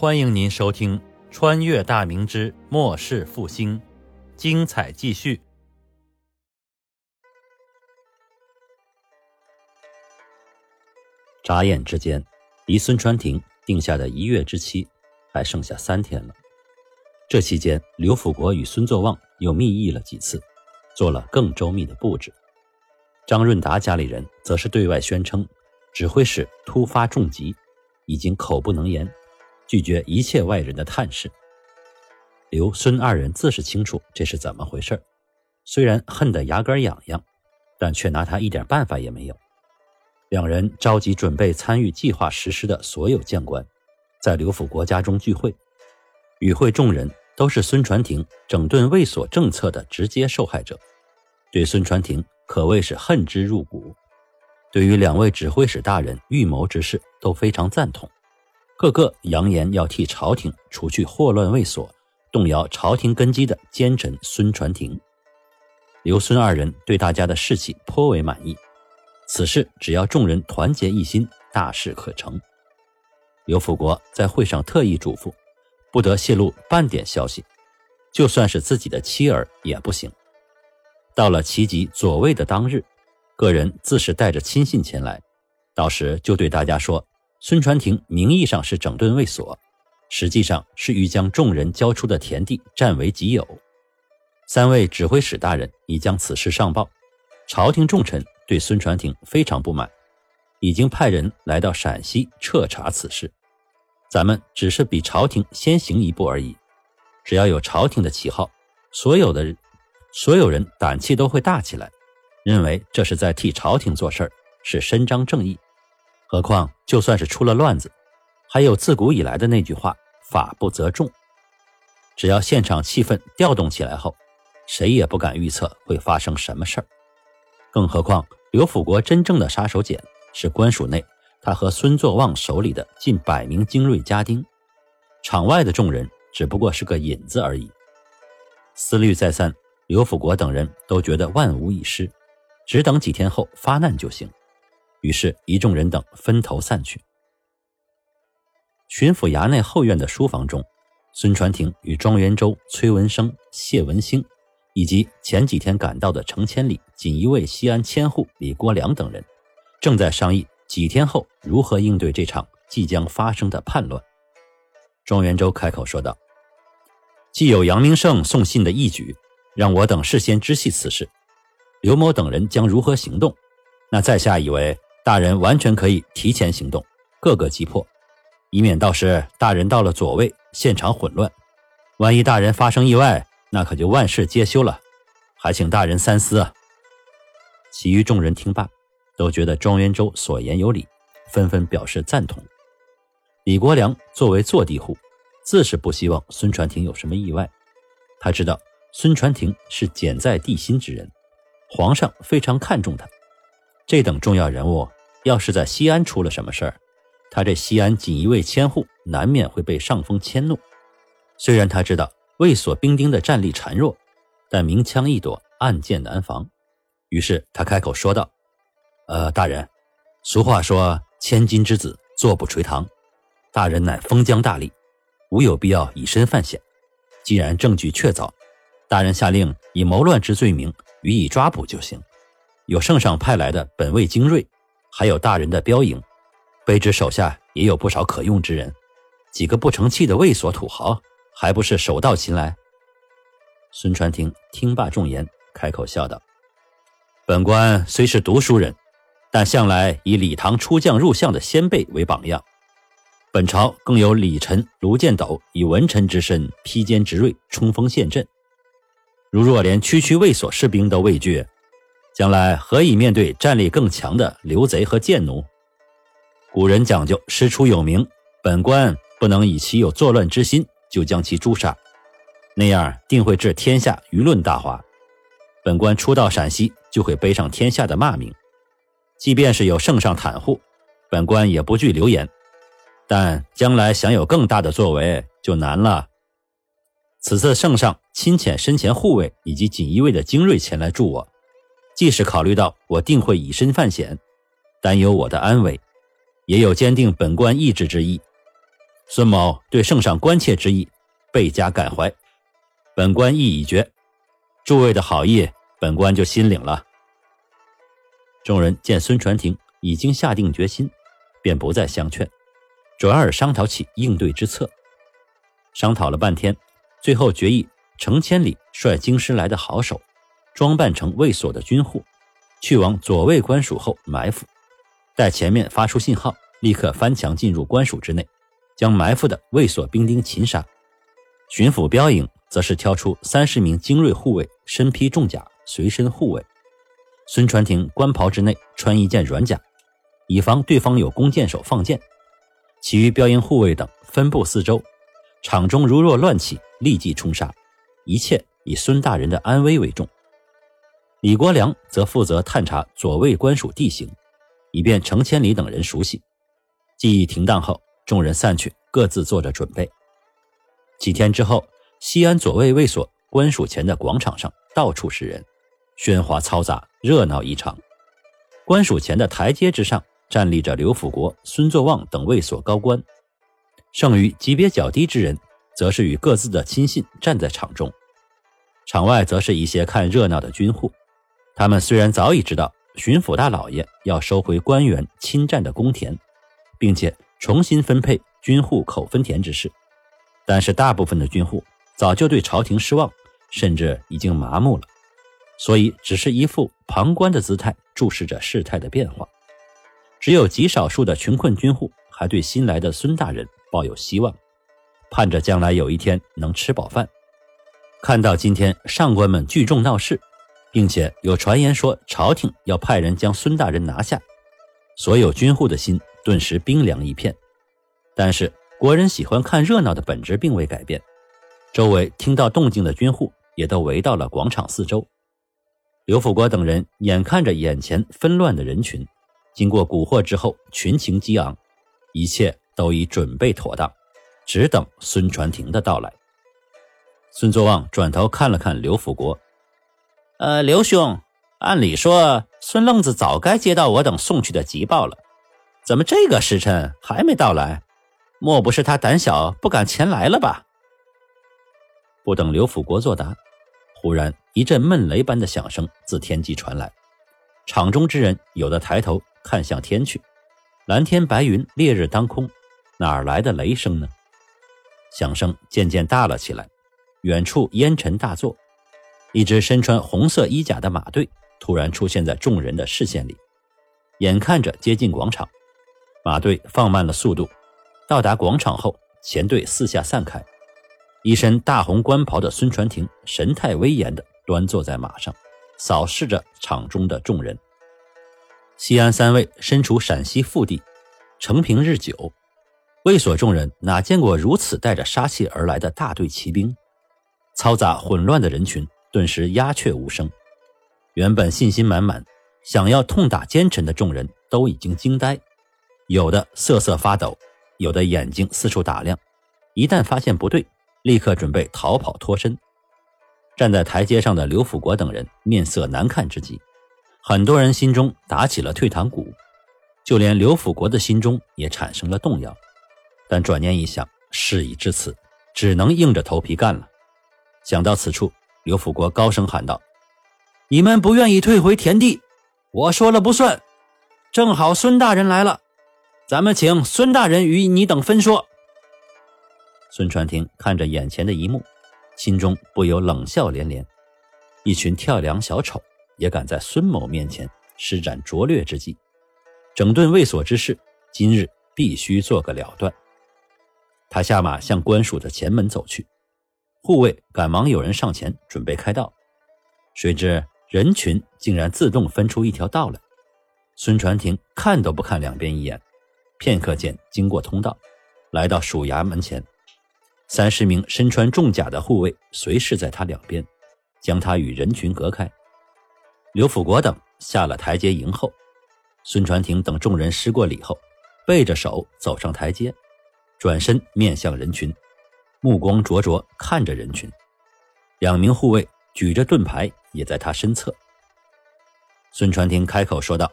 欢迎您收听《穿越大明之末世复兴》，精彩继续。眨眼之间，离孙传庭定下的一月之期还剩下三天了。这期间，刘辅国与孙作旺又密议了几次，做了更周密的布置。张润达家里人则是对外宣称，指挥使突发重疾，已经口不能言。拒绝一切外人的探视。刘孙二人自是清楚这是怎么回事虽然恨得牙根痒痒，但却拿他一点办法也没有。两人召集准备参与计划实施的所有将官，在刘府国家中聚会。与会众人都是孙传庭整顿卫所政策的直接受害者，对孙传庭可谓是恨之入骨。对于两位指挥使大人预谋之事，都非常赞同。个个扬言要替朝廷除去祸乱未所、动摇朝廷根基的奸臣孙传庭。刘孙二人对大家的士气颇为满意，此事只要众人团结一心，大事可成。刘辅国在会上特意嘱咐，不得泄露半点消息，就算是自己的妻儿也不行。到了齐集左卫的当日，个人自是带着亲信前来，到时就对大家说。孙传庭名义上是整顿卫所，实际上是欲将众人交出的田地占为己有。三位指挥使大人已将此事上报，朝廷重臣对孙传庭非常不满，已经派人来到陕西彻查此事。咱们只是比朝廷先行一步而已，只要有朝廷的旗号，所有的所有人胆气都会大起来，认为这是在替朝廷做事儿，是伸张正义。何况，就算是出了乱子，还有自古以来的那句话“法不责众”。只要现场气氛调动起来后，谁也不敢预测会发生什么事儿。更何况，刘辅国真正的杀手锏是官署内他和孙作旺手里的近百名精锐家丁，场外的众人只不过是个引子而已。思虑再三，刘辅国等人都觉得万无一失，只等几天后发难就行。于是，一众人等分头散去。巡抚衙内后院的书房中，孙传庭与庄元周、崔文生、谢文兴，以及前几天赶到的程千里、锦衣卫西安千户李国良等人，正在商议几天后如何应对这场即将发生的叛乱。庄元周开口说道：“既有杨明胜送信的义举，让我等事先知悉此事，刘某等人将如何行动？那在下以为。”大人完全可以提前行动，各个击破，以免到时大人到了左位，现场混乱。万一大人发生意外，那可就万事皆休了。还请大人三思啊！其余众人听罢，都觉得庄元周所言有理，纷纷表示赞同。李国良作为坐地户，自是不希望孙传庭有什么意外。他知道孙传庭是简在地心之人，皇上非常看重他，这等重要人物。要是在西安出了什么事儿，他这西安锦衣卫千户难免会被上峰迁怒。虽然他知道卫所兵丁的战力孱弱，但明枪易躲，暗箭难防。于是他开口说道：“呃，大人，俗话说千金之子坐不垂堂，大人乃封疆大吏，无有必要以身犯险。既然证据确凿，大人下令以谋乱之罪名予以抓捕就行。有圣上派来的本卫精锐。”还有大人的标营，卑职手下也有不少可用之人，几个不成器的卫所土豪，还不是手到擒来？孙传庭听罢众言，开口笑道：“本官虽是读书人，但向来以李唐出将入相的先辈为榜样。本朝更有李晨、卢建斗以文臣之身披坚执锐，冲锋陷阵。如若连区区卫所士兵都畏惧，将来何以面对战力更强的刘贼和贱奴？古人讲究师出有名，本官不能以其有作乱之心就将其诛杀，那样定会致天下舆论大哗。本官初到陕西就会背上天下的骂名。即便是有圣上袒护，本官也不惧流言，但将来想有更大的作为就难了。此次圣上亲遣身前护卫以及锦衣卫的精锐前来助我。即使考虑到我定会以身犯险，担忧我的安危，也有坚定本官意志之意。孙某对圣上关切之意倍加感怀，本官意已决，诸位的好意，本官就心领了。众人见孙传庭已经下定决心，便不再相劝，转而商讨起应对之策。商讨了半天，最后决议：程千里率京师来的好手，装扮成卫所的军户，去往左卫官署后埋伏，待前面发出信号，立刻翻墙进入官署之内，将埋伏的卫所兵丁擒杀。巡抚标营则是挑出三十名精锐护卫，身披重甲，随身护卫。孙传庭官袍之内穿一件软甲，以防对方有弓箭手放箭。其余标营护卫等分布四周，场中如若乱起，立即冲杀。一切以孙大人的安危为重。李国良则负责探查左卫官署地形，以便程千里等人熟悉。记忆停当后，众人散去，各自做着准备。几天之后，西安左卫卫所官署前的广场上到处是人。喧哗嘈杂，热闹异常。官署前的台阶之上站立着刘辅国、孙作旺等卫所高官，剩余级别较低之人，则是与各自的亲信站在场中。场外则是一些看热闹的军户，他们虽然早已知道巡抚大老爷要收回官员侵占的公田，并且重新分配军户口分田之事，但是大部分的军户早就对朝廷失望，甚至已经麻木了。所以，只是一副旁观的姿态，注视着事态的变化。只有极少数的穷困军户，还对新来的孙大人抱有希望，盼着将来有一天能吃饱饭。看到今天上官们聚众闹事，并且有传言说朝廷要派人将孙大人拿下，所有军户的心顿时冰凉一片。但是，国人喜欢看热闹的本质并未改变。周围听到动静的军户也都围到了广场四周。刘辅国等人眼看着眼前纷乱的人群，经过蛊惑之后，群情激昂，一切都已准备妥当，只等孙传庭的到来。孙作旺转头看了看刘辅国，呃，刘兄，按理说孙愣子早该接到我等送去的急报了，怎么这个时辰还没到来？莫不是他胆小不敢前来了吧？不等刘辅国作答。忽然，一阵闷雷般的响声自天际传来，场中之人有的抬头看向天去，蓝天白云，烈日当空，哪来的雷声呢？响声渐渐大了起来，远处烟尘大作，一支身穿红色衣甲的马队突然出现在众人的视线里，眼看着接近广场，马队放慢了速度，到达广场后，前队四下散开。一身大红官袍的孙传庭神态威严地端坐在马上，扫视着场中的众人。西安三卫身处陕西腹地，承平日久，卫所众人哪见过如此带着杀气而来的大队骑兵？嘈杂混乱的人群顿时鸦雀无声。原本信心满满、想要痛打奸臣的众人都已经惊呆，有的瑟瑟发抖，有的眼睛四处打量，一旦发现不对。立刻准备逃跑脱身。站在台阶上的刘辅国等人面色难看之极，很多人心中打起了退堂鼓，就连刘辅国的心中也产生了动摇。但转念一想，事已至此，只能硬着头皮干了。想到此处，刘辅国高声喊道：“你们不愿意退回田地，我说了不算。正好孙大人来了，咱们请孙大人与你等分说。”孙传庭看着眼前的一幕，心中不由冷笑连连。一群跳梁小丑也敢在孙某面前施展拙劣之计，整顿卫所之事，今日必须做个了断。他下马向官署的前门走去，护卫赶忙有人上前准备开道，谁知人群竟然自动分出一条道来。孙传庭看都不看两边一眼，片刻间经过通道，来到署衙门前。三十名身穿重甲的护卫随侍在他两边，将他与人群隔开。刘辅国等下了台阶迎候。孙传庭等众人施过礼后，背着手走上台阶，转身面向人群，目光灼灼看着人群。两名护卫举着盾牌也在他身侧。孙传庭开口说道：“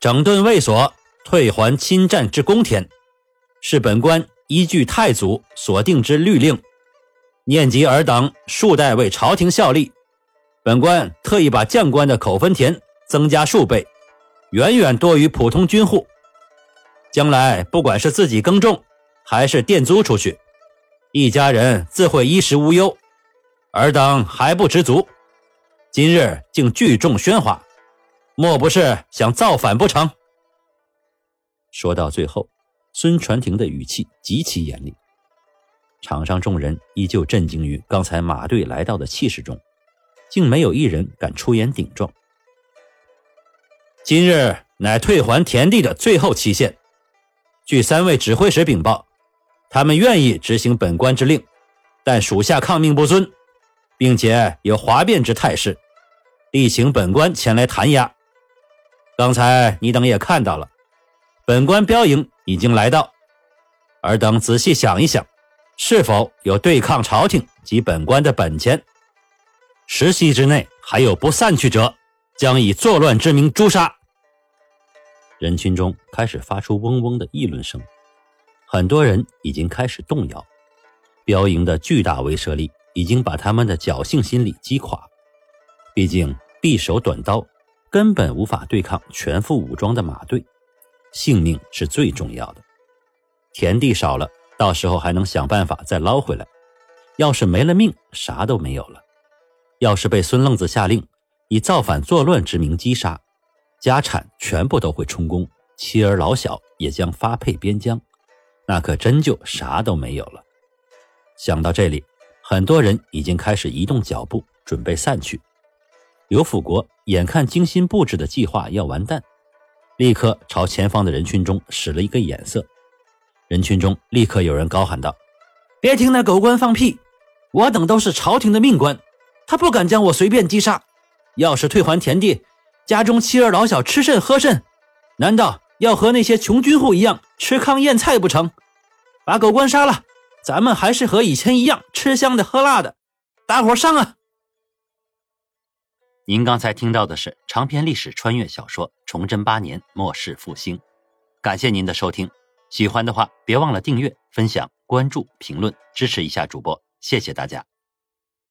整顿卫所，退还侵占之公田，是本官。”依据太祖所定之律令，念及尔等数代为朝廷效力，本官特意把将官的口分田增加数倍，远远多于普通军户。将来不管是自己耕种，还是佃租出去，一家人自会衣食无忧。尔等还不知足，今日竟聚众喧哗，莫不是想造反不成？说到最后，孙传庭的语气极其严厉。场上众人依旧震惊于刚才马队来到的气势中，竟没有一人敢出言顶撞。今日乃退还田地的最后期限。据三位指挥使禀报，他们愿意执行本官之令，但属下抗命不遵，并且有哗变之态势，力请本官前来弹压。刚才你等也看到了，本官标营已经来到，尔等仔细想一想，是否有对抗朝廷及本官的本钱？十息之内还有不散去者，将以作乱之名诛杀。人群中开始发出嗡嗡的议论声，很多人已经开始动摇。标营的巨大威慑力已经把他们的侥幸心理击垮。毕竟匕首短刀根本无法对抗全副武装的马队，性命是最重要的。田地少了，到时候还能想办法再捞回来；要是没了命，啥都没有了。要是被孙愣子下令以造反作乱之名击杀，家产全部都会充公，妻儿老小也将发配边疆，那可真就啥都没有了。想到这里，很多人已经开始移动脚步，准备散去。刘辅国眼看精心布置的计划要完蛋，立刻朝前方的人群中使了一个眼色。人群中立刻有人高喊道：“别听那狗官放屁！我等都是朝廷的命官，他不敢将我随便击杀。要是退还田地，”家中妻儿老小吃甚喝甚？难道要和那些穷军户一样吃糠咽菜不成？把狗官杀了，咱们还是和以前一样吃香的喝辣的。大伙上啊！您刚才听到的是长篇历史穿越小说《崇祯八年末世复兴》，感谢您的收听。喜欢的话，别忘了订阅、分享、关注、评论，支持一下主播，谢谢大家。